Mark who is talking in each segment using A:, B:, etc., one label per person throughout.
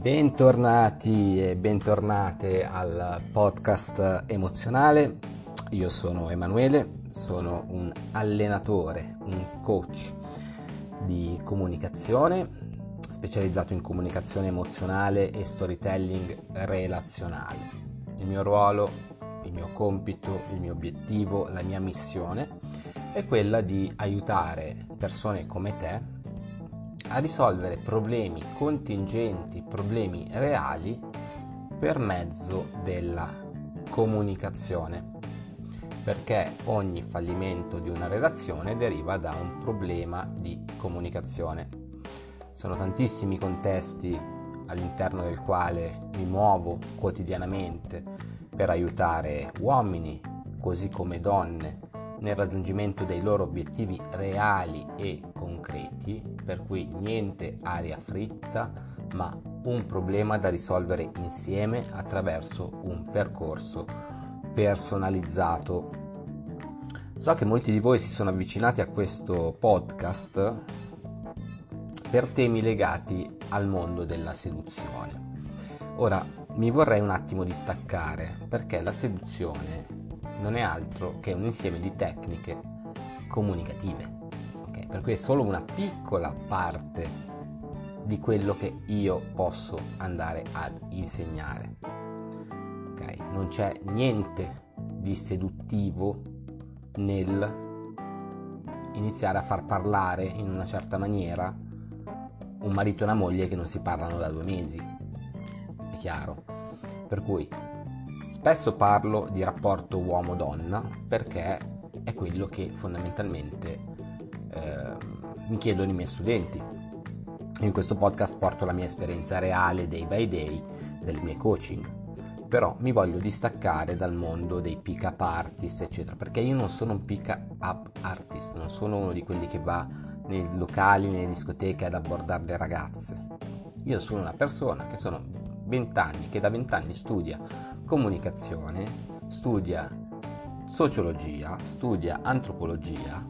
A: Bentornati e bentornate al podcast emozionale. Io sono Emanuele, sono un allenatore, un coach di comunicazione, specializzato in comunicazione emozionale e storytelling relazionale. Il mio ruolo, il mio compito, il mio obiettivo, la mia missione è quella di aiutare persone come te a risolvere problemi contingenti, problemi reali per mezzo della comunicazione, perché ogni fallimento di una relazione deriva da un problema di comunicazione. Sono tantissimi contesti all'interno del quale mi muovo quotidianamente per aiutare uomini così come donne nel raggiungimento dei loro obiettivi reali e concreti, per cui niente aria fritta, ma un problema da risolvere insieme attraverso un percorso personalizzato. So che molti di voi si sono avvicinati a questo podcast per temi legati al mondo della seduzione. Ora mi vorrei un attimo distaccare perché la seduzione non è altro che un insieme di tecniche comunicative. Okay? Per cui è solo una piccola parte di quello che io posso andare ad insegnare. Okay? Non c'è niente di seduttivo nel iniziare a far parlare in una certa maniera un marito e una moglie che non si parlano da due mesi. È chiaro? Per cui Spesso parlo di rapporto uomo-donna perché è quello che fondamentalmente eh, mi chiedono i miei studenti. In questo podcast porto la mia esperienza reale day by day delle mie coaching, però mi voglio distaccare dal mondo dei pick up artist, eccetera, perché io non sono un pick up artist, non sono uno di quelli che va nei locali, nelle discoteche ad abbordare le ragazze. Io sono una persona che sono 20 anni, che da 20 anni studia comunicazione, studia sociologia, studia antropologia,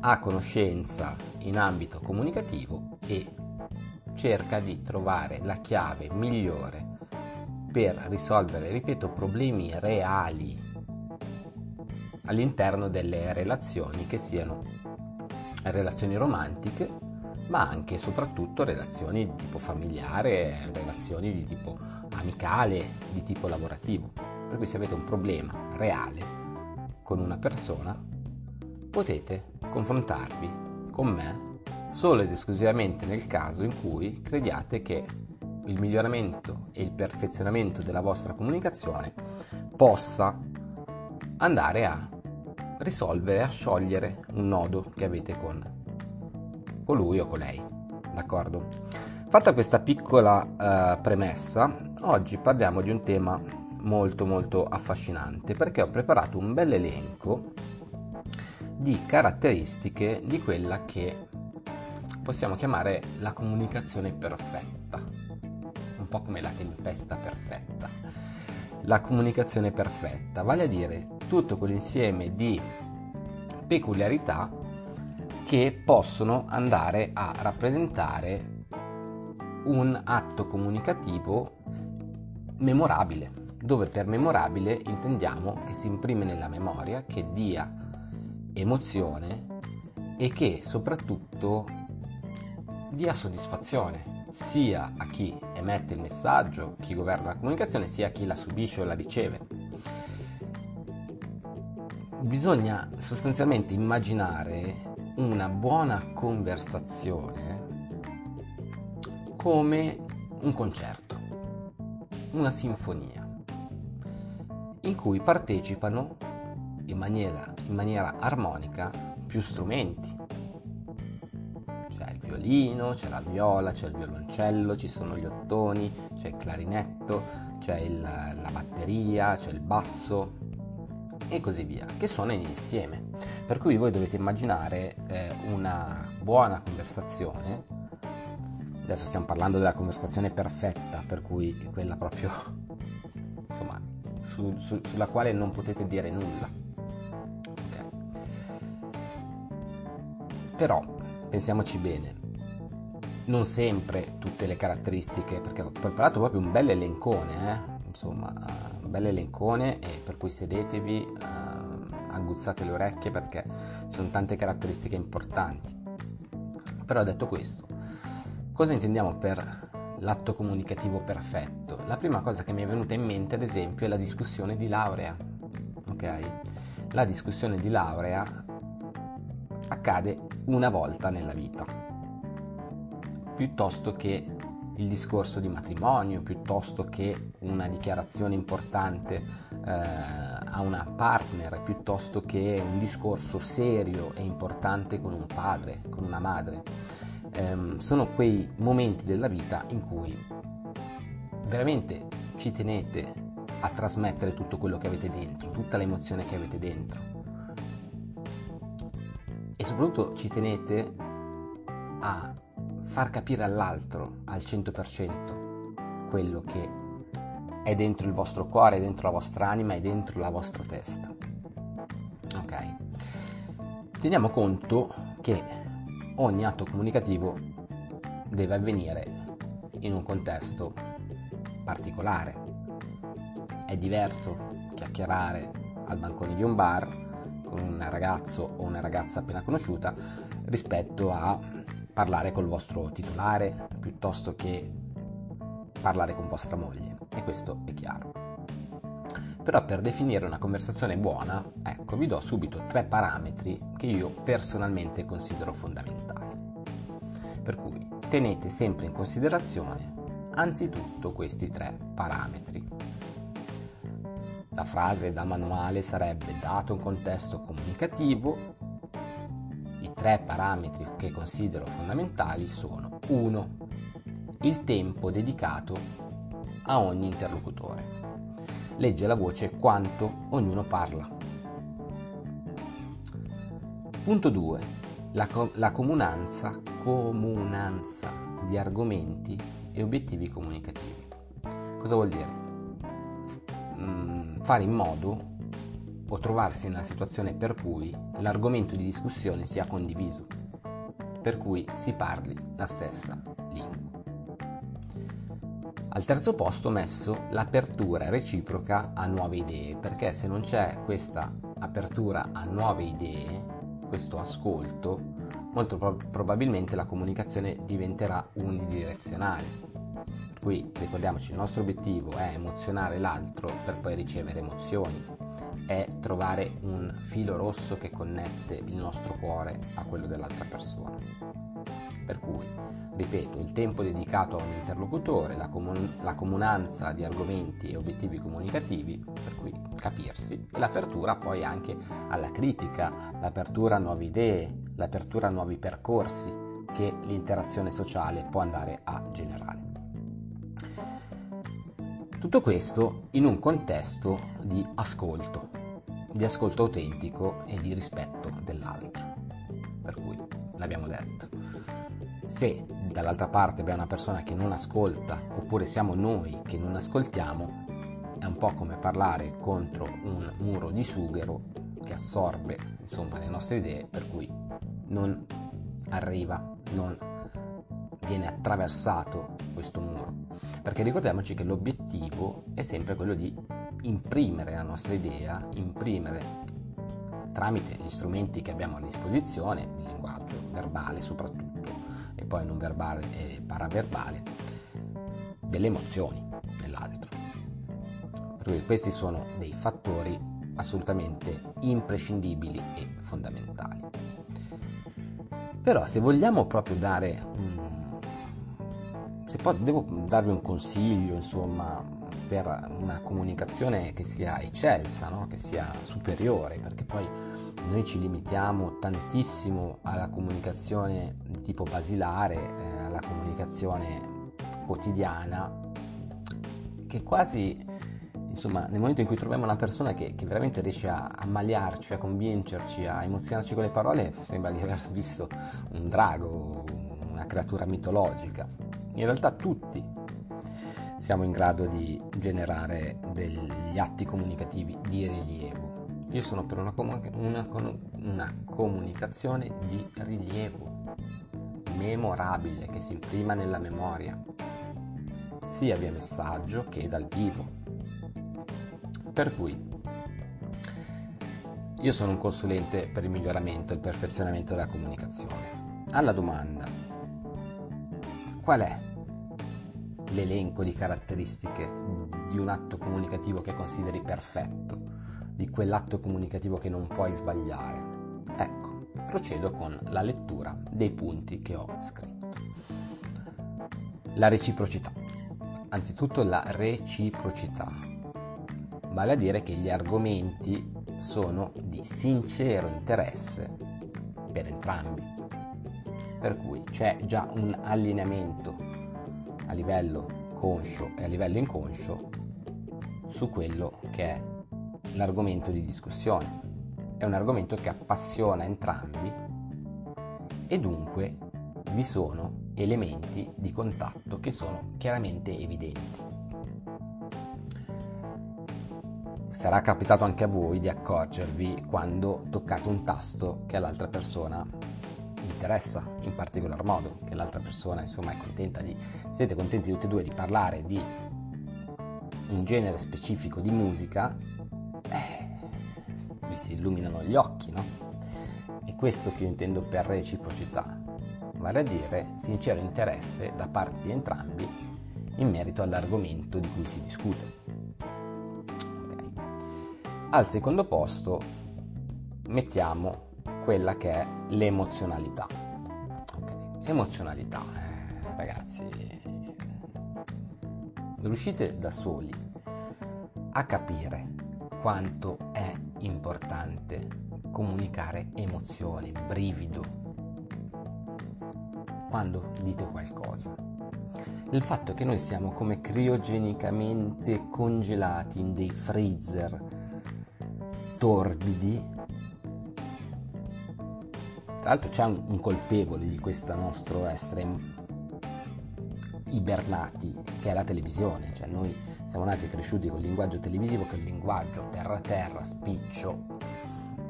A: ha conoscenza in ambito comunicativo e cerca di trovare la chiave migliore per risolvere, ripeto, problemi reali all'interno delle relazioni che siano relazioni romantiche, ma anche e soprattutto relazioni di tipo familiare, relazioni di tipo amicale di tipo lavorativo. Per cui se avete un problema reale con una persona, potete confrontarvi con me solo ed esclusivamente nel caso in cui crediate che il miglioramento e il perfezionamento della vostra comunicazione possa andare a risolvere, a sciogliere un nodo che avete con colui o con lei. D'accordo? Fatta questa piccola uh, premessa, oggi parliamo di un tema molto molto affascinante perché ho preparato un bel elenco di caratteristiche di quella che possiamo chiamare la comunicazione perfetta, un po' come la tempesta perfetta. La comunicazione perfetta, vale a dire tutto quell'insieme di peculiarità che possono andare a rappresentare un atto comunicativo memorabile, dove per memorabile intendiamo che si imprime nella memoria, che dia emozione e che soprattutto dia soddisfazione sia a chi emette il messaggio, chi governa la comunicazione, sia a chi la subisce o la riceve. Bisogna sostanzialmente immaginare una buona conversazione come un concerto, una sinfonia, in cui partecipano in maniera, in maniera armonica più strumenti. C'è il violino, c'è la viola, c'è il violoncello, ci sono gli ottoni, c'è il clarinetto, c'è il, la batteria, c'è il basso e così via, che suonano insieme. Per cui voi dovete immaginare eh, una buona conversazione Adesso stiamo parlando della conversazione perfetta, per cui quella proprio, insomma, su, su, sulla quale non potete dire nulla. Però, pensiamoci bene, non sempre tutte le caratteristiche, perché ho preparato proprio un bel elencone, eh? insomma, un bel elencone per cui sedetevi, uh, aguzzate le orecchie perché sono tante caratteristiche importanti. Però detto questo, cosa intendiamo per l'atto comunicativo perfetto? La prima cosa che mi è venuta in mente, ad esempio, è la discussione di laurea. Ok? La discussione di laurea accade una volta nella vita, piuttosto che il discorso di matrimonio, piuttosto che una dichiarazione importante eh, a una partner, piuttosto che un discorso serio e importante con un padre, con una madre. Eh, sono quei momenti della vita in cui veramente ci tenete a trasmettere tutto quello che avete dentro, tutta l'emozione che avete dentro. E soprattutto ci tenete a far capire all'altro al 100% quello che è dentro il vostro cuore, è dentro la vostra anima, è dentro la vostra testa. Ok? Teniamo conto che ogni atto comunicativo deve avvenire in un contesto particolare, è diverso chiacchierare al bancone di un bar con un ragazzo o una ragazza appena conosciuta rispetto a parlare col vostro titolare piuttosto che parlare con vostra moglie e questo è chiaro. Però per definire una conversazione buona, ecco, vi do subito tre parametri che io personalmente considero fondamentali. Per cui tenete sempre in considerazione anzitutto questi tre parametri. La frase da manuale sarebbe dato un contesto comunicativo, i tre parametri che considero fondamentali sono 1. Il tempo dedicato a ogni interlocutore. Legge la voce quanto ognuno parla. Punto 2. La, co- la comunanza, comunanza di argomenti e obiettivi comunicativi. Cosa vuol dire? Fare in modo o trovarsi nella situazione per cui l'argomento di discussione sia condiviso, per cui si parli la stessa lingua. Al terzo posto ho messo l'apertura reciproca a nuove idee, perché se non c'è questa apertura a nuove idee, questo ascolto, molto pro- probabilmente la comunicazione diventerà unidirezionale Qui ricordiamoci, il nostro obiettivo è emozionare l'altro per poi ricevere emozioni, è trovare un filo rosso che connette il nostro cuore a quello dell'altra persona. Per cui, ripeto, il tempo dedicato a un interlocutore, la, comun- la comunanza di argomenti e obiettivi comunicativi, per cui capirsi, e l'apertura poi anche alla critica, l'apertura a nuove idee, l'apertura a nuovi percorsi che l'interazione sociale può andare a generare. Tutto questo in un contesto di ascolto, di ascolto autentico e di rispetto dell'altro. Per cui l'abbiamo detto. Se dall'altra parte abbiamo una persona che non ascolta oppure siamo noi che non ascoltiamo, è un po' come parlare contro un muro di sughero che assorbe insomma, le nostre idee, per cui non arriva, non viene attraversato questo muro. Perché ricordiamoci che l'obiettivo è sempre quello di imprimere la nostra idea, imprimere tramite gli strumenti che abbiamo a disposizione, il linguaggio verbale soprattutto, e poi non verbale e paraverbale, delle emozioni nell'altro. Per cui questi sono dei fattori assolutamente imprescindibili e fondamentali. Però se vogliamo proprio dare un se poi devo darvi un consiglio, insomma, per una comunicazione che sia eccelsa, no? che sia superiore, perché poi noi ci limitiamo tantissimo alla comunicazione di tipo basilare, eh, alla comunicazione quotidiana, che quasi, insomma, nel momento in cui troviamo una persona che, che veramente riesce a ammaliarci, a convincerci, a emozionarci con le parole, sembra di aver visto un drago, una creatura mitologica in realtà tutti siamo in grado di generare degli atti comunicativi di rilievo. Io sono per una, comun- una, una comunicazione di rilievo, memorabile che si imprima nella memoria, sia via messaggio che dal vivo. Per cui io sono un consulente per il miglioramento e il perfezionamento della comunicazione. Alla domanda qual è l'elenco di caratteristiche di un atto comunicativo che consideri perfetto, di quell'atto comunicativo che non puoi sbagliare? Ecco, procedo con la lettura dei punti che ho scritto. La reciprocità. Anzitutto la reciprocità, vale a dire che gli argomenti sono di sincero interesse per entrambi. Per cui c'è già un allineamento a livello conscio e a livello inconscio su quello che è l'argomento di discussione. È un argomento che appassiona entrambi e dunque vi sono elementi di contatto che sono chiaramente evidenti. Sarà capitato anche a voi di accorgervi quando toccate un tasto che all'altra persona interessa in particolar modo, che l'altra persona insomma è contenta di, siete contenti tutti e due di parlare di un genere specifico di musica, eh, vi si illuminano gli occhi, no? E questo che io intendo per reciprocità, vale a dire sincero interesse da parte di entrambi in merito all'argomento di cui si discute. Al secondo posto mettiamo quella che è l'emozionalità. Okay. Emozionalità, eh, ragazzi, riuscite da soli a capire quanto è importante comunicare emozioni, brivido, quando dite qualcosa. Il fatto che noi siamo come criogenicamente congelati in dei freezer torbidi. Tra l'altro c'è un, un colpevole di questo nostro essere ibernati, che è la televisione, cioè noi siamo nati e cresciuti con il linguaggio televisivo che è un linguaggio terra-terra, spiccio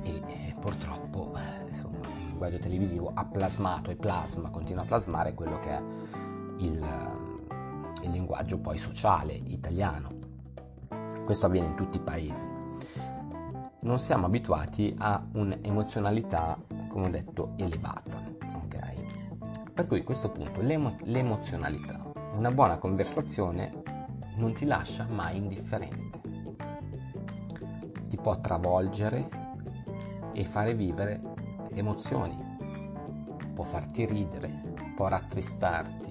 A: e, e purtroppo insomma, il linguaggio televisivo ha plasmato e plasma, continua a plasmare quello che è il, il linguaggio poi sociale italiano. Questo avviene in tutti i paesi non siamo abituati a un'emozionalità, come ho detto, elevata. Ok? Per cui a questo punto l'emo- l'emozionalità, una buona conversazione non ti lascia mai indifferente. Ti può travolgere e fare vivere emozioni. Può farti ridere, può rattristarti,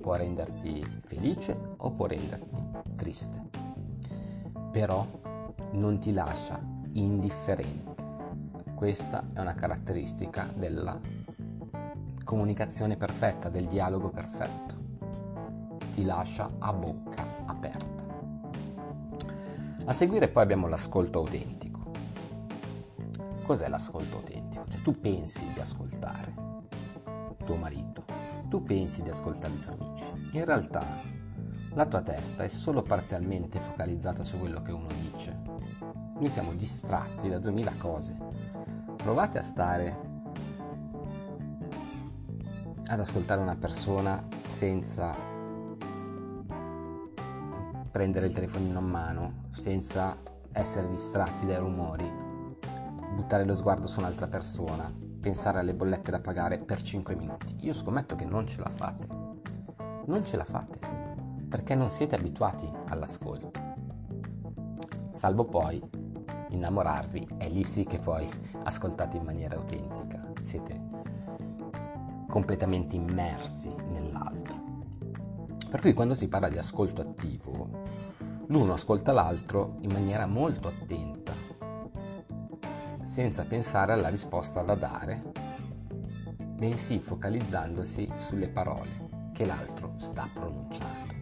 A: può renderti felice o può renderti triste. Però non ti lascia indifferente. Questa è una caratteristica della comunicazione perfetta, del dialogo perfetto. Ti lascia a bocca aperta. A seguire poi abbiamo l'ascolto autentico. Cos'è l'ascolto autentico? Cioè tu pensi di ascoltare tuo marito, tu pensi di ascoltare i tuoi amici. In realtà la tua testa è solo parzialmente focalizzata su quello che uno dice noi siamo distratti da duemila cose. Provate a stare ad ascoltare una persona senza prendere il telefonino a mano, senza essere distratti dai rumori, buttare lo sguardo su un'altra persona, pensare alle bollette da pagare per 5 minuti. Io scommetto che non ce la fate. Non ce la fate perché non siete abituati all'ascolto. Salvo poi innamorarvi, è lì sì che poi ascoltate in maniera autentica, siete completamente immersi nell'altro. Per cui quando si parla di ascolto attivo, l'uno ascolta l'altro in maniera molto attenta, senza pensare alla risposta da dare, bensì focalizzandosi sulle parole che l'altro sta pronunciando.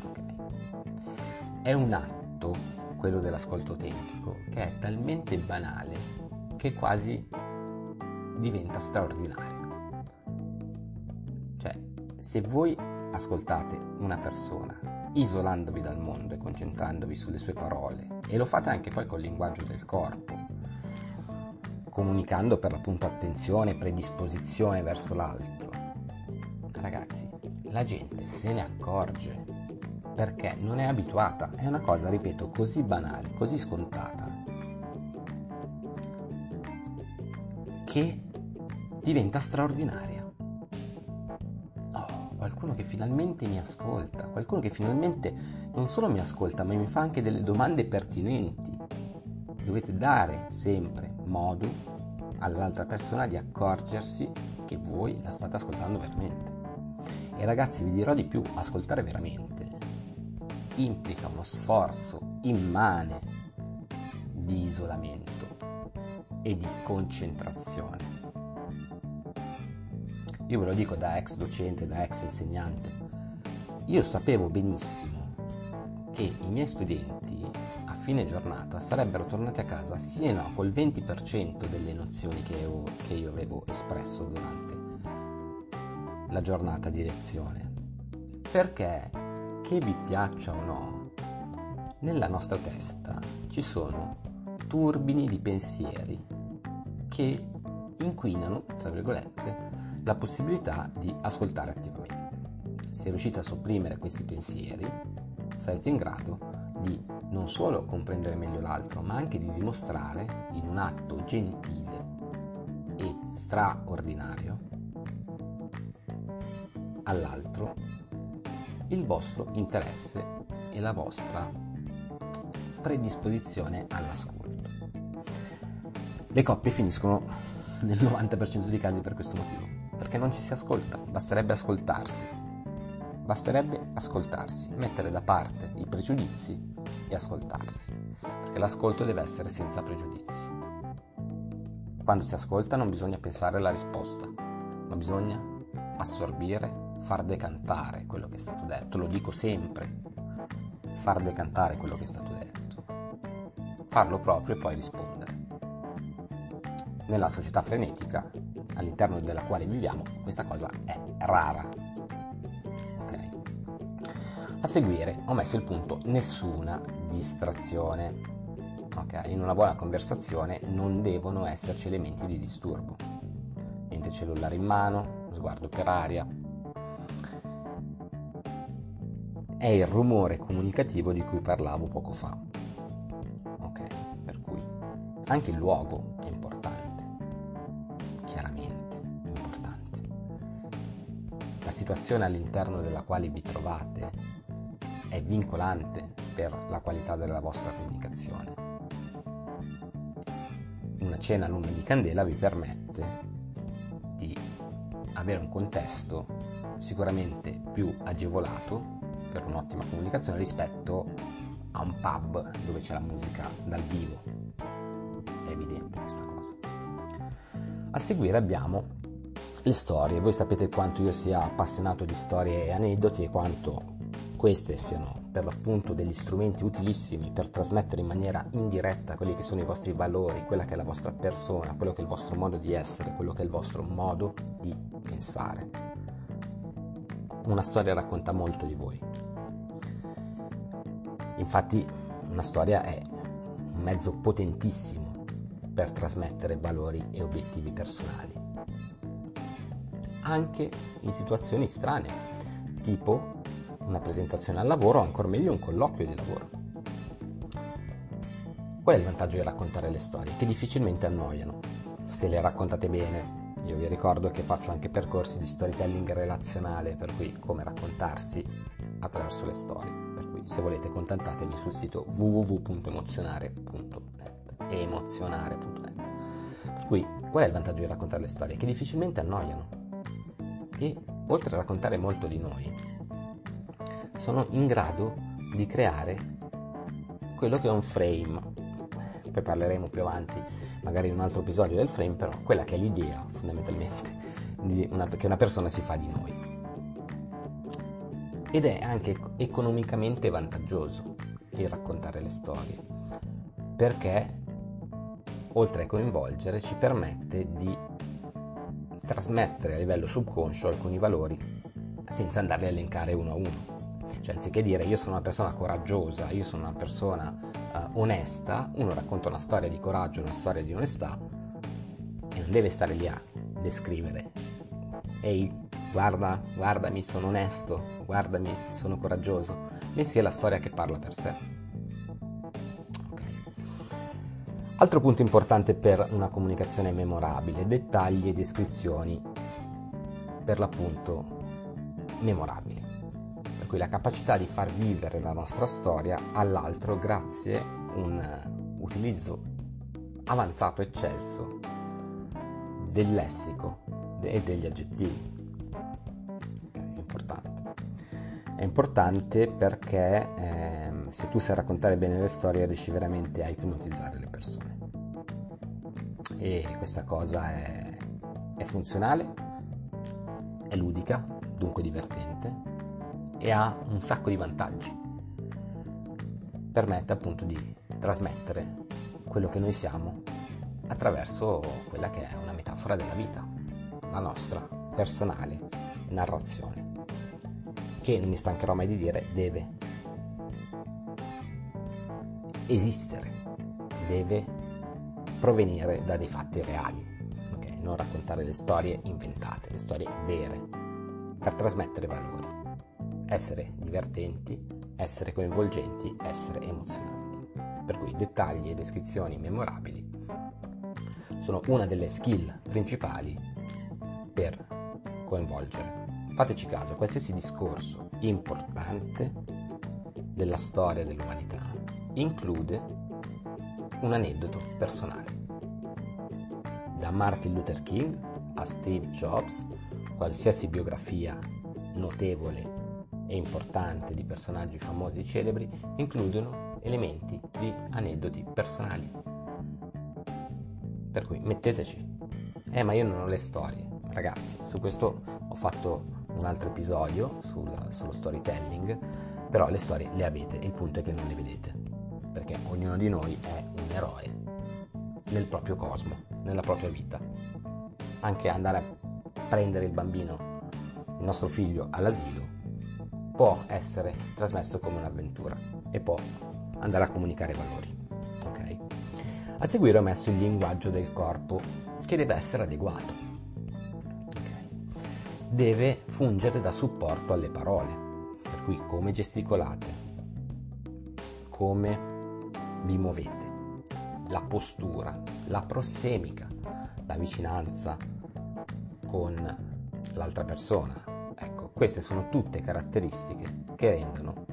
A: Okay. È un atto quello dell'ascolto autentico, che è talmente banale che quasi diventa straordinario. Cioè, se voi ascoltate una persona isolandovi dal mondo e concentrandovi sulle sue parole, e lo fate anche poi col linguaggio del corpo, comunicando per l'appunto attenzione e predisposizione verso l'altro, ragazzi, la gente se ne accorge perché non è abituata, è una cosa, ripeto, così banale, così scontata, che diventa straordinaria. Oh, qualcuno che finalmente mi ascolta, qualcuno che finalmente non solo mi ascolta, ma mi fa anche delle domande pertinenti. Dovete dare sempre modo all'altra persona di accorgersi che voi la state ascoltando veramente. E ragazzi vi dirò di più, ascoltare veramente implica uno sforzo immane di isolamento e di concentrazione. Io ve lo dico da ex docente, da ex insegnante. Io sapevo benissimo che i miei studenti a fine giornata sarebbero tornati a casa sì e no col 20% delle nozioni che io, che io avevo espresso durante la giornata di lezione. Perché, che vi piaccia o no, nella nostra testa ci sono turbini di pensieri che inquinano, tra virgolette, la possibilità di ascoltare attivamente. Se riuscite a sopprimere questi pensieri, sarete in grado di non solo comprendere meglio l'altro, ma anche di dimostrare in un atto gentile e straordinario all'altro il vostro interesse e la vostra predisposizione all'ascolto. Le coppie finiscono nel 90% dei casi per questo motivo, perché non ci si ascolta, basterebbe ascoltarsi. Basterebbe ascoltarsi, mettere da parte i pregiudizi e ascoltarsi, perché l'ascolto deve essere senza pregiudizi. Quando si ascolta non bisogna pensare alla risposta, ma bisogna assorbire, far decantare quello che è stato detto, lo dico sempre, far decantare quello che è stato detto, farlo proprio e poi rispondere nella società frenetica all'interno della quale viviamo, questa cosa è rara. Okay. A seguire ho messo il punto nessuna distrazione. Okay. In una buona conversazione non devono esserci elementi di disturbo. Niente cellulare in mano, sguardo per aria. È il rumore comunicativo di cui parlavo poco fa. Ok, per cui anche il luogo situazione all'interno della quale vi trovate è vincolante per la qualità della vostra comunicazione. Una cena a lume di candela vi permette di avere un contesto sicuramente più agevolato per un'ottima comunicazione rispetto a un pub dove c'è la musica dal vivo. È evidente questa cosa. A seguire abbiamo le storie. Voi sapete quanto io sia appassionato di storie e aneddoti e quanto queste siano per l'appunto degli strumenti utilissimi per trasmettere in maniera indiretta quelli che sono i vostri valori, quella che è la vostra persona, quello che è il vostro modo di essere, quello che è il vostro modo di pensare. Una storia racconta molto di voi. Infatti una storia è un mezzo potentissimo per trasmettere valori e obiettivi personali anche in situazioni strane, tipo una presentazione al lavoro o ancora meglio un colloquio di lavoro. Qual è il vantaggio di raccontare le storie? Che difficilmente annoiano, se le raccontate bene. Io vi ricordo che faccio anche percorsi di storytelling relazionale, per cui come raccontarsi attraverso le storie. Se volete contattatemi sul sito www.emozionare.net emozionare.net. Per cui qual è il vantaggio di raccontare le storie? Che difficilmente annoiano e, oltre a raccontare molto di noi, sono in grado di creare quello che è un frame. Poi parleremo più avanti, magari in un altro episodio del frame, però quella che è l'idea fondamentalmente una, che una persona si fa di noi. Ed è anche economicamente vantaggioso il raccontare le storie, perché oltre a coinvolgere ci permette di trasmettere a livello subconscio alcuni valori senza andarli a elencare uno a uno. Cioè, anziché dire io sono una persona coraggiosa, io sono una persona uh, onesta, uno racconta una storia di coraggio, una storia di onestà e non deve stare lì a descrivere ehi, guarda, guardami, sono onesto, guardami, sono coraggioso, bensì è la storia che parla per sé. Altro punto importante per una comunicazione memorabile, dettagli e descrizioni per l'appunto memorabili. Per cui la capacità di far vivere la nostra storia all'altro grazie a un utilizzo avanzato eccelso del lessico e degli aggettivi. È importante perché eh, se tu sai raccontare bene le storie riesci veramente a ipnotizzare le persone. E questa cosa è, è funzionale, è ludica, dunque divertente e ha un sacco di vantaggi. Permette appunto di trasmettere quello che noi siamo attraverso quella che è una metafora della vita, la nostra personale narrazione, che non mi stancherò mai di dire deve esistere, deve provenire da dei fatti reali, okay? non raccontare le storie inventate, le storie vere, per trasmettere valori, essere divertenti, essere coinvolgenti, essere emozionanti per cui dettagli e descrizioni memorabili sono una delle skill principali per coinvolgere. Fateci caso, qualsiasi discorso importante della storia dell'umanità include un aneddoto personale. Da Martin Luther King a Steve Jobs, qualsiasi biografia notevole e importante di personaggi famosi e celebri includono elementi di aneddoti personali. Per cui metteteci. Eh, ma io non ho le storie. Ragazzi, su questo ho fatto un altro episodio sul, sullo storytelling, però le storie le avete, il punto è che non le vedete, perché ognuno di noi è un eroe nel proprio cosmo, nella propria vita. Anche andare a prendere il bambino, il nostro figlio, all'asilo, può essere trasmesso come un'avventura e può andare a comunicare valori. Okay? A seguire ho messo il linguaggio del corpo che deve essere adeguato. Deve fungere da supporto alle parole, per cui come gesticolate, come vi muovete, la postura, la prossemica, la vicinanza con l'altra persona. Ecco, queste sono tutte caratteristiche che rendono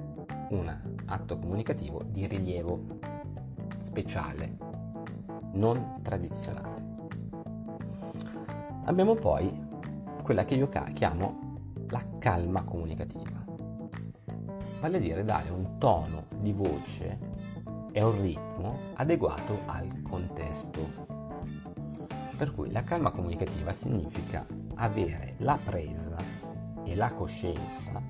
A: un atto comunicativo di rilievo speciale, non tradizionale. Abbiamo poi quella che io chiamo la calma comunicativa, vale a dire dare un tono di voce e un ritmo adeguato al contesto. Per cui la calma comunicativa significa avere la presa e la coscienza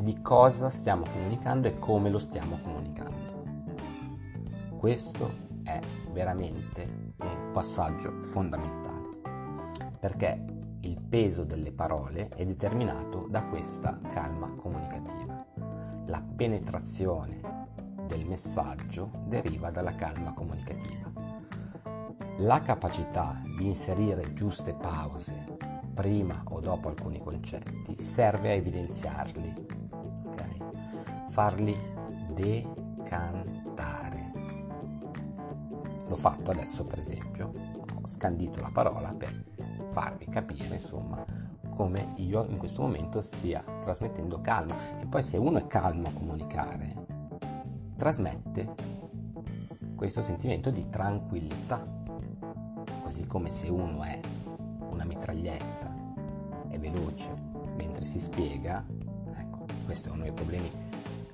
A: di cosa stiamo comunicando e come lo stiamo comunicando. Questo è veramente un passaggio fondamentale, perché il peso delle parole è determinato da questa calma comunicativa. La penetrazione del messaggio deriva dalla calma comunicativa. La capacità di inserire giuste pause prima o dopo alcuni concetti serve a evidenziarli farli decantare. L'ho fatto adesso per esempio, ho scandito la parola per farvi capire insomma come io in questo momento stia trasmettendo calma e poi se uno è calmo a comunicare trasmette questo sentimento di tranquillità così come se uno è una mitraglietta è veloce mentre si spiega ecco questo è uno dei problemi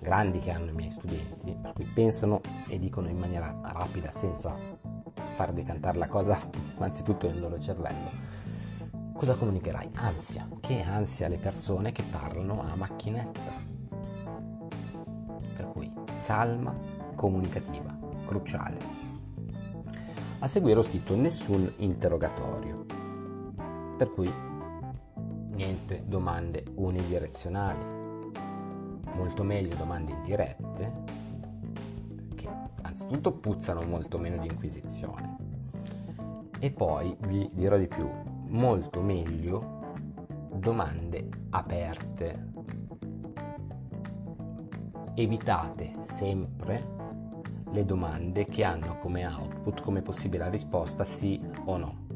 A: grandi che hanno i miei studenti, per cui pensano e dicono in maniera rapida senza far decantare la cosa anzitutto nel loro cervello. Cosa comunicherai? Ansia. Che ansia le persone che parlano a macchinetta. Per cui calma comunicativa, cruciale. A seguire ho scritto nessun interrogatorio. Per cui niente domande unidirezionali, molto meglio domande indirette, che anzitutto puzzano molto meno di inquisizione. E poi vi dirò di più, molto meglio domande aperte. Evitate sempre le domande che hanno come output, come possibile risposta sì o no.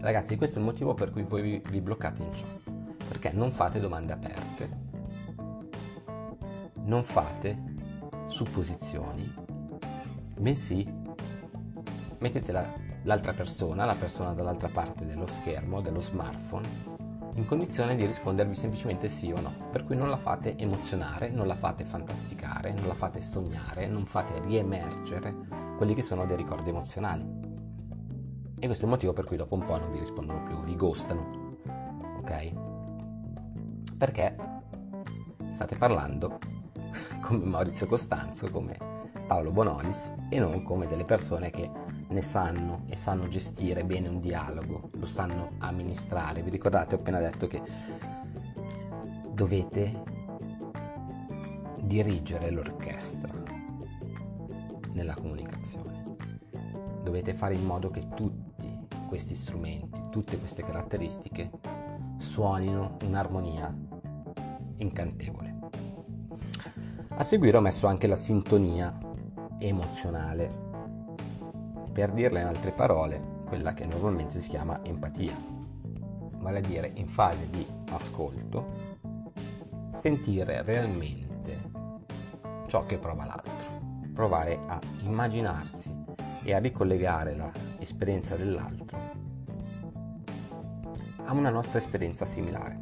A: Ragazzi, questo è il motivo per cui voi vi, bloccate in chat. Perché non fate domande aperte, non fate supposizioni, bensì mettete la, l'altra persona, la persona dall'altra parte dello schermo, dello smartphone, in condizione di rispondervi semplicemente sì o no, per cui non la fate emozionare, non la fate fantasticare, non la fate sognare, non fate riemergere quelli che sono dei ricordi emozionali. E questo è il motivo per cui dopo un po' non vi rispondono più, vi ghostano, ok? Perché state parlando come Maurizio Costanzo, come Paolo Bonolis e non come delle persone che ne sanno e sanno gestire bene un dialogo, lo sanno amministrare. Vi ricordate, ho appena detto che dovete dirigere l'orchestra nella comunicazione. Dovete fare in modo che tutti questi strumenti, tutte queste caratteristiche suonino un'armonia incantevole. A seguire ho messo anche la sintonia emozionale per dirla in altre parole, quella che normalmente si chiama empatia, vale a dire in fase di ascolto, sentire realmente ciò che prova l'altro, provare a immaginarsi e a ricollegare l'esperienza dell'altro a una nostra esperienza similare.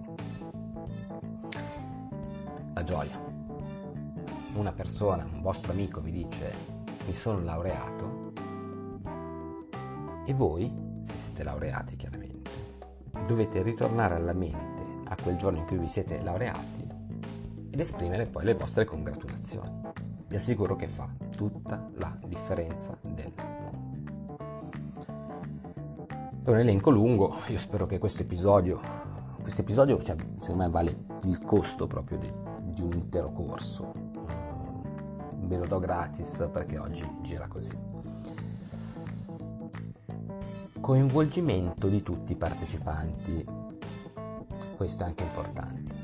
A: La gioia. Una persona, un vostro amico vi dice mi sono laureato, e voi, se siete laureati chiaramente, dovete ritornare alla mente a quel giorno in cui vi siete laureati ed esprimere poi le vostre congratulazioni. Vi assicuro che fa tutta la differenza del mondo. È un elenco lungo, io spero che questo episodio, questo episodio cioè, secondo me vale il costo proprio di, di un intero corso. Ve lo do gratis perché oggi gira così coinvolgimento di tutti i partecipanti. Questo è anche importante.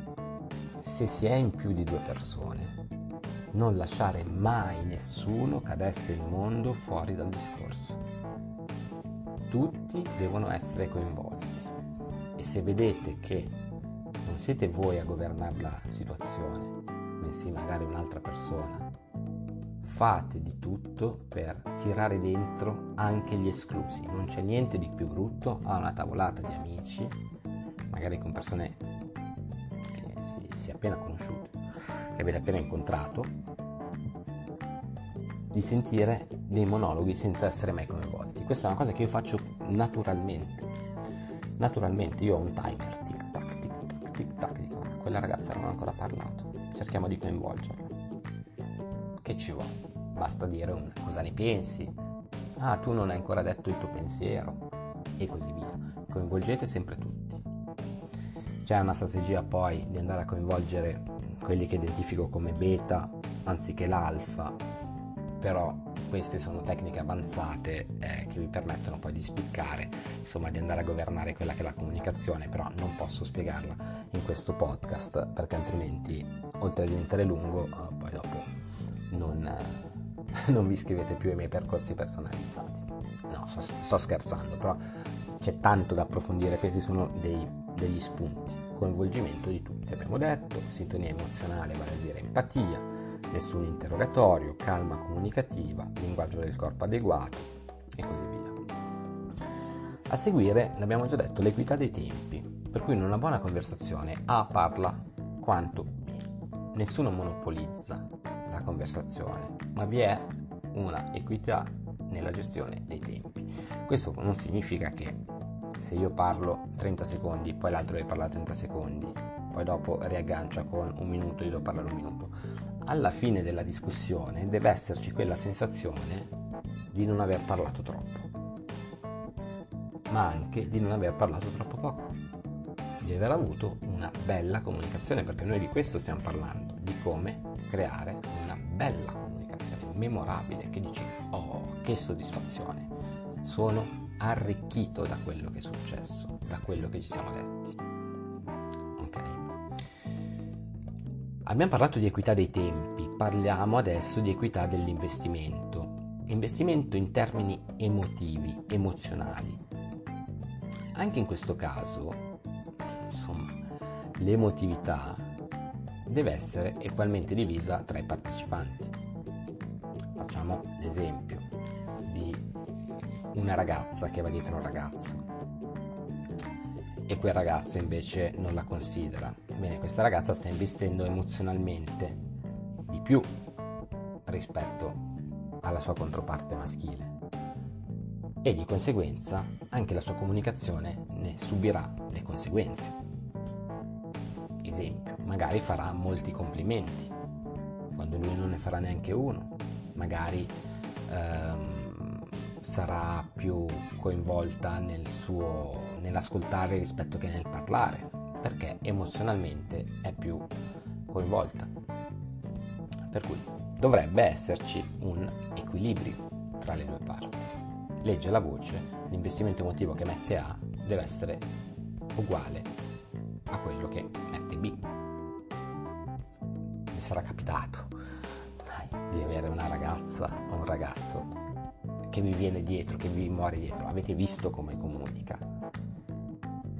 A: Se si è in più di due persone, non lasciare mai nessuno che adesso il mondo fuori dal discorso. Tutti devono essere coinvolti e se vedete che non siete voi a governare la situazione, bensì magari un'altra persona, fate di tutto per tirare dentro anche gli esclusi. Non c'è niente di più brutto a una tavolata di amici, magari con persone che si, si è appena conosciute, che avete appena incontrato, di sentire dei monologhi senza essere mai coinvolti. Questa è una cosa che io faccio naturalmente. Naturalmente io ho un timer, tic tac, tic tac, tic tac, dico, ah, quella ragazza non ha ancora parlato, cerchiamo di coinvolgerla che ci vuole? Basta dire un cosa ne pensi. Ah, tu non hai ancora detto il tuo pensiero e così via. Coinvolgete sempre tutti. C'è una strategia poi di andare a coinvolgere quelli che identifico come beta anziché l'alfa, però queste sono tecniche avanzate eh, che vi permettono poi di spiccare, insomma di andare a governare quella che è la comunicazione, però non posso spiegarla in questo podcast perché altrimenti oltre a diventare lungo non vi iscrivete più ai miei percorsi personalizzati. No, sto, sto scherzando, però c'è tanto da approfondire, questi sono dei, degli spunti. Coinvolgimento di tutti, abbiamo detto, sintonia emozionale, vale a dire empatia, nessun interrogatorio, calma comunicativa, linguaggio del corpo adeguato e così via. A seguire, l'abbiamo già detto, l'equità dei tempi, per cui in una buona conversazione A parla quanto B. Nessuno monopolizza la conversazione, ma vi è una equità nella gestione dei tempi. Questo non significa che se io parlo 30 secondi, poi l'altro deve parlare 30 secondi, poi dopo riaggancia con un minuto io devo parlare un minuto. Alla fine della discussione deve esserci quella sensazione di non aver parlato troppo, ma anche di non aver parlato troppo poco, di aver avuto una bella comunicazione, perché noi di questo stiamo parlando, di come creare bella comunicazione, memorabile, che dici, oh, che soddisfazione, sono arricchito da quello che è successo, da quello che ci siamo detti. Abbiamo parlato di equità dei tempi, parliamo adesso di equità dell'investimento. Investimento in termini emotivi, emozionali. Anche in questo caso, insomma, l'emotività deve essere equalmente divisa tra i partecipanti. Facciamo l'esempio di una ragazza che va dietro un ragazzo e quel ragazzo invece non la considera. Bene, questa ragazza sta investendo emozionalmente di più rispetto alla sua controparte maschile e di conseguenza anche la sua comunicazione ne subirà le conseguenze. Esempio, magari farà molti complimenti quando lui non ne farà neanche uno, magari ehm, sarà più coinvolta nel suo, nell'ascoltare rispetto che nel parlare, perché emozionalmente è più coinvolta. Per cui dovrebbe esserci un equilibrio tra le due parti. Legge la voce, l'investimento emotivo che mette A deve essere uguale a quello che mette B. Mi sarà capitato di avere una ragazza o un ragazzo che vi viene dietro, che vi muore dietro. Avete visto come comunica?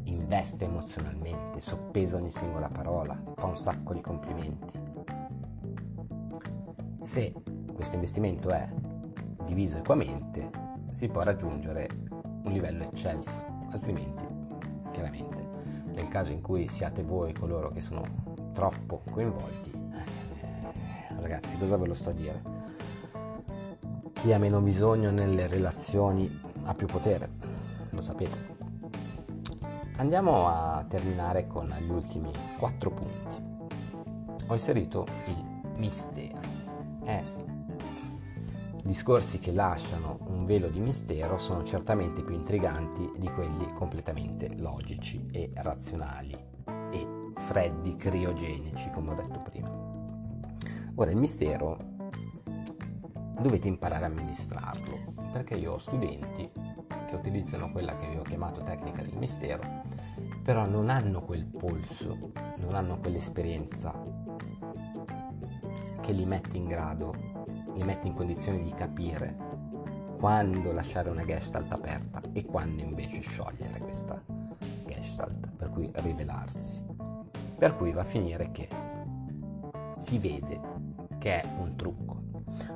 A: Investe emozionalmente, soppesa ogni singola parola, fa un sacco di complimenti. Se questo investimento è diviso equamente, si può raggiungere un livello eccelso, altrimenti, chiaramente, nel caso in cui siate voi coloro che sono troppo coinvolti, ragazzi, cosa ve lo sto a dire? chi ha meno bisogno nelle relazioni ha più potere, lo sapete. Andiamo a terminare con gli ultimi quattro punti. Ho inserito il mistero. Eh sì. Discorsi che lasciano un velo di mistero sono certamente più intriganti di quelli completamente logici e razionali e freddi, criogenici, come ho detto prima. Ora, il mistero dovete imparare a amministrarlo, perché io ho studenti che utilizzano quella che vi ho chiamato tecnica del mistero, però non hanno quel polso, non hanno quell'esperienza che li mette in grado, li mette in condizione di capire quando lasciare una gestalt aperta e quando invece sciogliere questa gestalt, per cui rivelarsi. Per cui va a finire che si vede che è un trucco.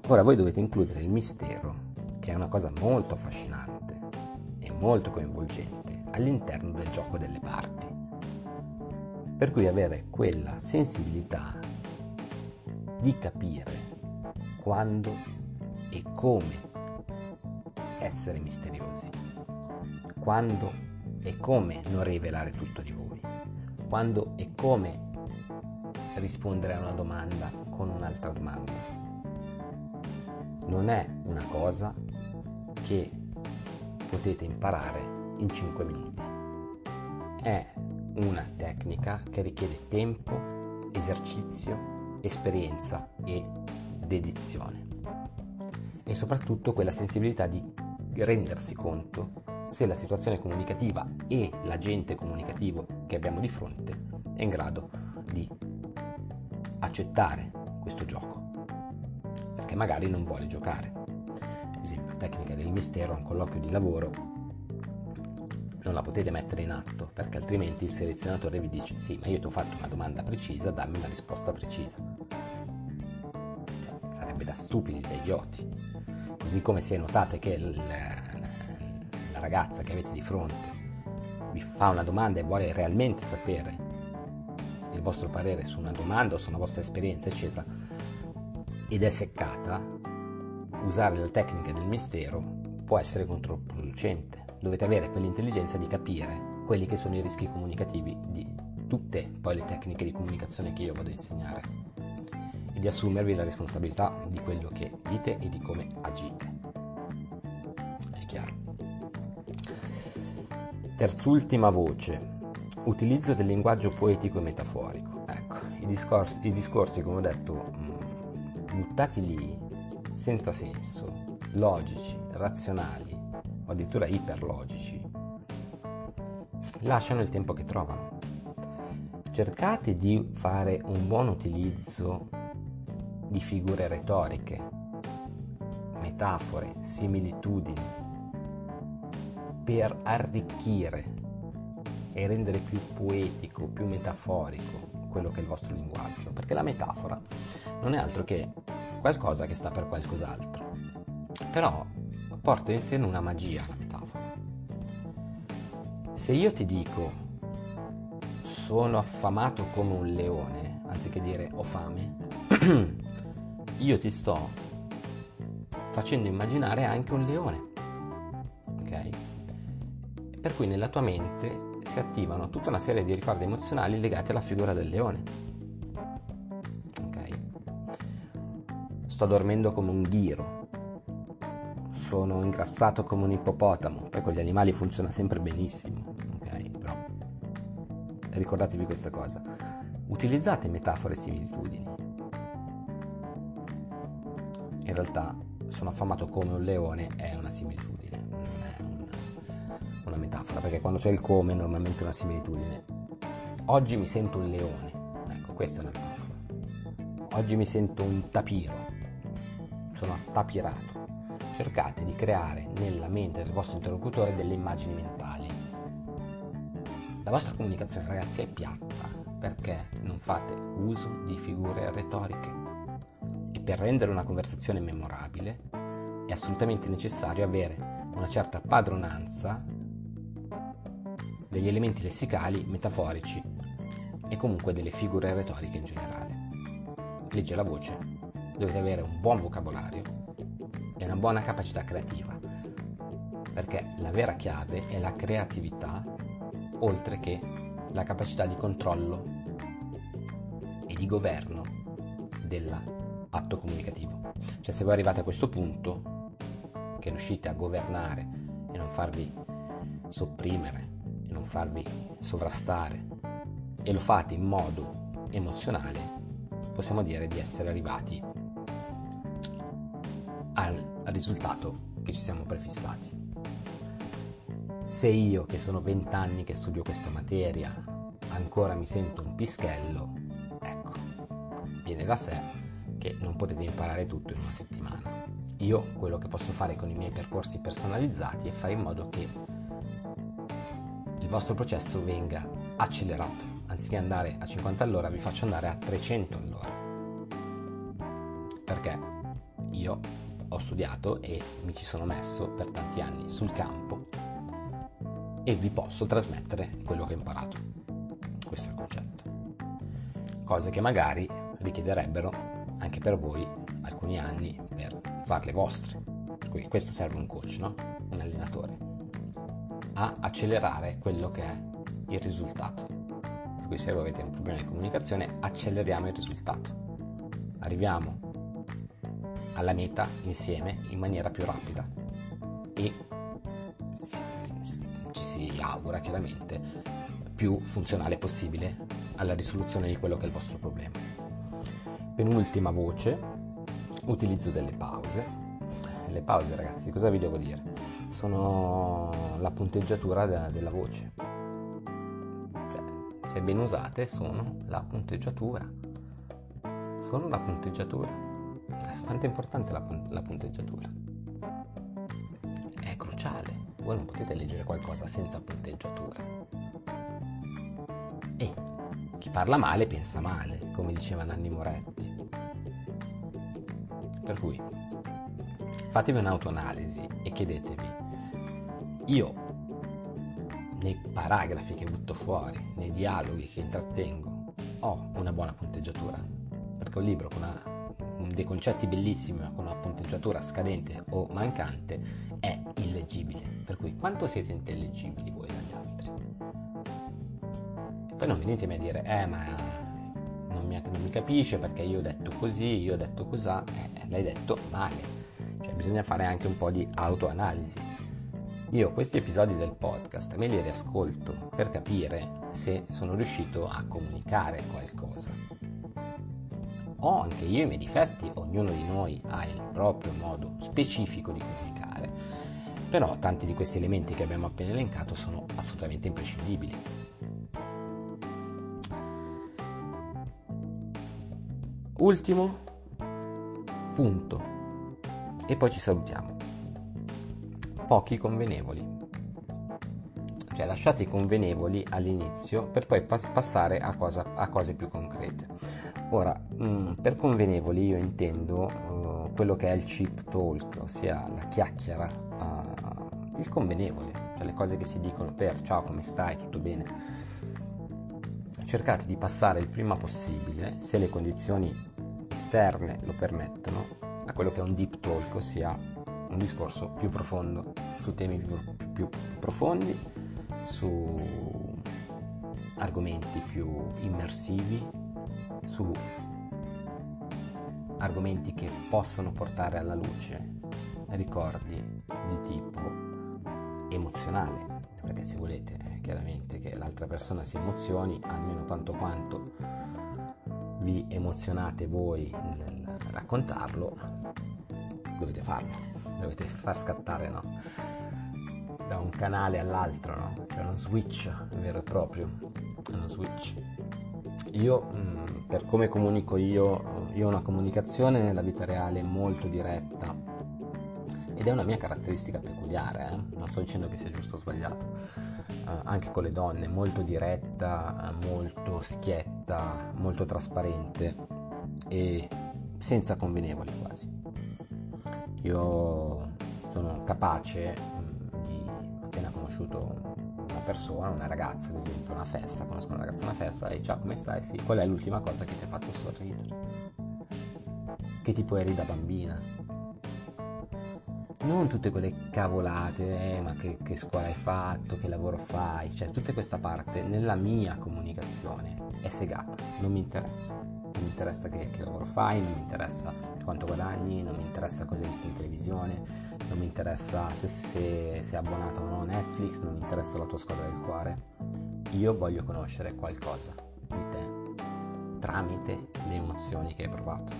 A: Ora voi dovete includere il mistero, che è una cosa molto affascinante e molto coinvolgente all'interno del gioco delle parti. Per cui avere quella sensibilità di capire quando e come essere misteriosi, quando e come non rivelare tutto di voi, quando e come rispondere a una domanda con un'altra domanda non è una cosa che potete imparare in 5 minuti. È una tecnica che richiede tempo, esercizio, esperienza e dedizione. E soprattutto quella sensibilità di rendersi conto se la situazione comunicativa e l'agente comunicativo che abbiamo di fronte è in grado di accettare questo gioco perché magari non vuole giocare. Ad esempio, tecnica del mistero un colloquio di lavoro non la potete mettere in atto perché altrimenti il selezionatore vi dice sì, ma io ti ho fatto una domanda precisa, dammi una risposta precisa. Cioè, sarebbe da stupidi, da idioti. Così come se notate che il, la ragazza che avete di fronte vi fa una domanda e vuole realmente sapere il vostro parere su una domanda o su una vostra esperienza, eccetera, ed è seccata, usare la tecnica del mistero può essere controproducente. Dovete avere quell'intelligenza di capire quelli che sono i rischi comunicativi di tutte poi le tecniche di comunicazione che io vado a insegnare e di assumervi la responsabilità di quello che dite e di come agite. È chiaro. Terzultima voce. Utilizzo del linguaggio poetico e metaforico. Ecco, i discorsi, i discorsi come ho detto, mm, buttati lì senza senso, logici, razionali o addirittura iperlogici, lasciano il tempo che trovano. cercate di fare un buon utilizzo di figure retoriche, metafore, similitudini, per arricchire e rendere più poetico, più metaforico quello che è il vostro linguaggio, perché la metafora non è altro che qualcosa che sta per qualcos'altro, però porta in sé una magia la metafora. Se io ti dico sono affamato come un leone, anziché dire ho fame, io ti sto facendo immaginare anche un leone. Ok? Per cui nella tua mente si attivano tutta una serie di ricordi emozionali legati alla figura del leone. Ok? Sto dormendo come un ghiro. Sono ingrassato come un ippopotamo. Poi con gli animali funziona sempre benissimo. Ok? Però ricordatevi questa cosa. Utilizzate metafore e similitudini. In realtà sono affamato come un leone è una similitudine, una metafora, perché quando c'è il come normalmente è una similitudine. Oggi mi sento un leone, ecco, questa è una metafora. Oggi mi sento un tapiro, sono attapirato. Cercate di creare nella mente del vostro interlocutore delle immagini mentali. La vostra comunicazione, ragazzi, è piatta perché non fate uso di figure retoriche. E per rendere una conversazione memorabile è assolutamente necessario avere una certa padronanza degli elementi lessicali, metaforici e comunque delle figure retoriche in generale. Legge la voce, dovete avere un buon vocabolario e una buona capacità creativa, perché la vera chiave è la creatività oltre che la capacità di controllo e di governo dell'atto comunicativo. Cioè se voi arrivate a questo punto, che riuscite a governare e non farvi sopprimere non farvi sovrastare e lo fate in modo emozionale, possiamo dire di essere arrivati al, al risultato che ci siamo prefissati. Se io, che sono vent'anni che studio questa materia, ancora mi sento un pischello, ecco, viene da sé che non potete imparare tutto in una settimana. Io quello che posso fare con i miei percorsi personalizzati è fare in modo che vostro processo venga accelerato. Anziché andare a 50 all'ora, vi faccio andare a 300 all'ora. Perché io ho studiato e mi ci sono messo per tanti anni sul campo e vi posso trasmettere quello che ho imparato. Questo è il concetto. Cose che magari richiederebbero anche per voi alcuni anni per farle vostre. Quindi questo serve un coach, no? Un allenatore a accelerare quello che è il risultato. Per cui se avete un problema di comunicazione, acceleriamo il risultato. Arriviamo alla meta insieme in maniera più rapida e ci si augura chiaramente più funzionale possibile alla risoluzione di quello che è il vostro problema. Penultima voce, utilizzo delle pause. Le pause ragazzi, cosa vi devo dire? Sono la punteggiatura de- della voce. Cioè, se ben usate, sono la punteggiatura. Sono la punteggiatura. Quanto è importante la, la punteggiatura? È cruciale. Voi non potete leggere qualcosa senza punteggiatura. E chi parla male pensa male, come diceva Nanni Moretti. Per cui fatevi un'autoanalisi e chiedetevi io nei paragrafi che butto fuori, nei dialoghi che intrattengo, ho una buona punteggiatura. Perché un libro con una, dei concetti bellissimi ma con una punteggiatura scadente o mancante è illeggibile. Per cui quanto siete intellegibili voi dagli altri? E poi non venitemi a dire, eh ma non mi, non mi capisce perché io ho detto così, io ho detto cos'ha, eh, l'hai detto male. Bisogna fare anche un po' di autoanalisi io questi episodi del podcast me li riascolto per capire se sono riuscito a comunicare qualcosa. Ho anche io i miei difetti, ognuno di noi ha il proprio modo specifico di comunicare, però tanti di questi elementi che abbiamo appena elencato sono assolutamente imprescindibili. Ultimo punto e poi ci salutiamo. Pochi convenevoli. Cioè lasciate i convenevoli all'inizio per poi pas- passare a, cosa, a, cose più concrete. Ora, mh, mm, per convenevoli io intendo uh, quello che è il cheap talk, ossia la chiacchiera, uh, il convenevole, cioè le cose che si dicono per ciao come stai, tutto bene. Cercate di passare il prima possibile, se le condizioni esterne lo permettono, a quello che è un deep talk, ossia un discorso più profondo su temi più, più profondi, su argomenti più immersivi su argomenti che possono portare alla luce ricordi di tipo emozionale, perché se volete chiaramente che l'altra persona si emozioni almeno tanto quanto vi emozionate voi nel raccontarlo, dovete farlo, dovete far scattare no? da un canale all'altro, no? c'è uno switch vero e proprio, uno switch io, mm, per come comunico io, io ho una comunicazione nella vita reale molto diretta ed è una mia caratteristica peculiare, eh? non sto dicendo che sia giusto o sbagliato, eh, anche con le donne, molto diretta, molto schietta, molto trasparente e senza convenevoli quasi. Io sono capace mm, di, appena conosciuto persona, una ragazza ad esempio, una festa, conosco una ragazza a una festa e ciao come stai? Sì, qual è l'ultima cosa che ti ha fatto sorridere? Che tipo eri da bambina? Non tutte quelle cavolate, eh, ma che, che scuola hai fatto, che lavoro fai, cioè tutta questa parte nella mia comunicazione è segata, non mi interessa. Non mi interessa che, che lavoro fai, non mi interessa quanto guadagni, non mi interessa cosa hai visto in televisione, non mi interessa se sei abbonato o no a Netflix, non mi interessa la tua squadra del cuore. Io voglio conoscere qualcosa di te tramite le emozioni che hai provato.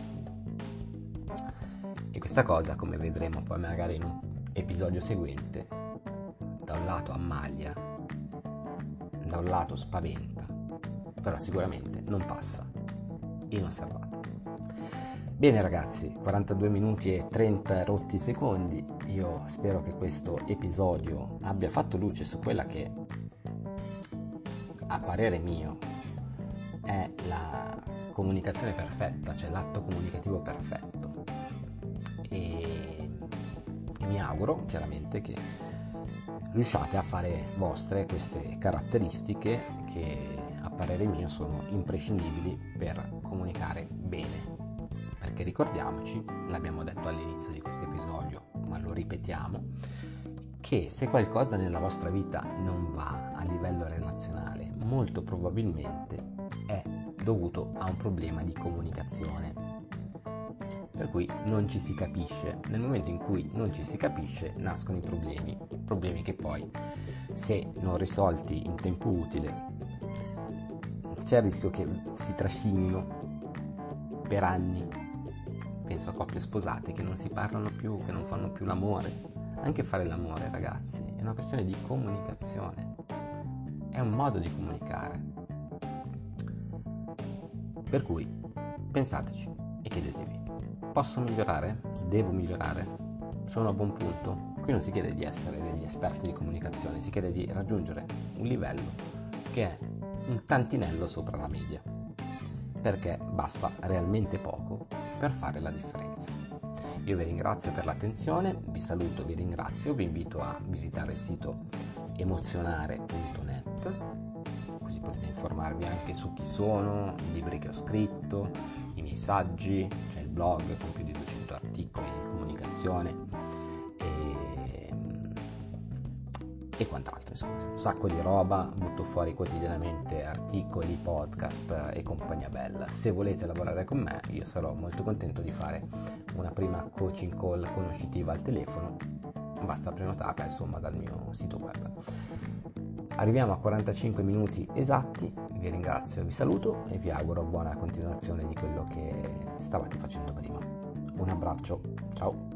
A: E questa cosa, come vedremo poi magari in un episodio seguente, da un lato ammaglia, da un lato spaventa, però sicuramente non passa inosservato. Bene ragazzi, 42 minuti e 30 rotti secondi, io spero che questo episodio abbia fatto luce su quella che a parere mio è la comunicazione perfetta, cioè l'atto comunicativo perfetto. E, e mi auguro chiaramente che riusciate a fare vostre queste caratteristiche che a parere mio sono imprescindibili per comunicare bene perché ricordiamoci, l'abbiamo detto all'inizio di questo episodio, ma lo ripetiamo, che se qualcosa nella vostra vita non va a livello relazionale, molto probabilmente è dovuto a un problema di comunicazione. Per cui non ci si capisce. Nel momento in cui non ci si capisce nascono i problemi, problemi che poi, se non risolti in tempo utile, c'è il rischio che si trascinino per anni penso a coppie sposate che non si parlano più, che non fanno più l'amore. Anche fare l'amore, ragazzi, è una questione di comunicazione. È un modo di comunicare. Per cui pensateci e chiedetevi, posso migliorare? Devo migliorare? Sono a buon punto? Qui non si chiede di essere degli esperti di comunicazione, si chiede di raggiungere un livello che è un tantinello sopra la media. Perché basta realmente poco per fare la differenza. Io vi ringrazio per l'attenzione, vi saluto, vi ringrazio, vi invito a visitare il sito emozionare.net così potete informarvi anche su chi sono, i libri che ho scritto, i miei saggi, c'è il blog con più di 200 articoli di comunicazione e quant'altro, insomma, un sacco di roba, butto fuori quotidianamente articoli, podcast e compagnia bella. Se volete lavorare con me, io sarò molto contento di fare una prima coaching call conoscitiva al telefono, basta prenotarla insomma dal mio sito web. Arriviamo a 45 minuti esatti, vi ringrazio, vi saluto e vi auguro buona continuazione di quello che stavate facendo prima. Un abbraccio, ciao!